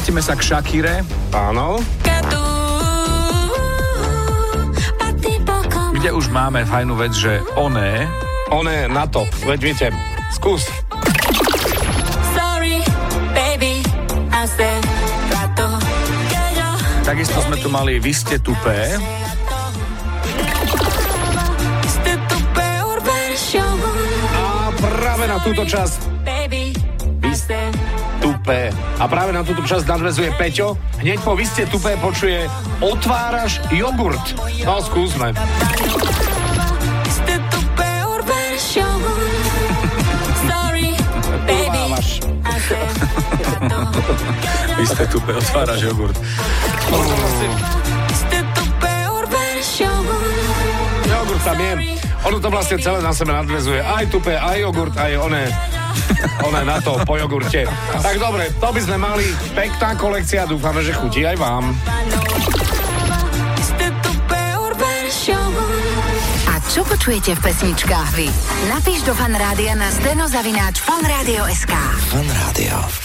Dostávame sa k Shakire. Áno. Kde už máme fajnú vec, že oné. Oné na to, veď viete, skús. Sorry, baby, Takisto sme tu mali Vy ste tupé. A práve na túto časť tupé. A práve na túto časť nadvezuje Peťo. Hneď po vy ste tupé počuje otváraš jogurt. No, skúsme. Vy ste tupé, otváraš jogurt. Jogurt tam je. Ono to vlastne celé na sebe nadvezuje. Aj tupé, aj jogurt, aj oné. Oné na to, po jogurte. Tak dobre, to by sme mali. Pekná kolekcia, dúfame, že chutí aj vám. A čo počujete v pesničkách vy? Napíš do fanrádia na steno zavináč fanradio.sk. Fan Rádio.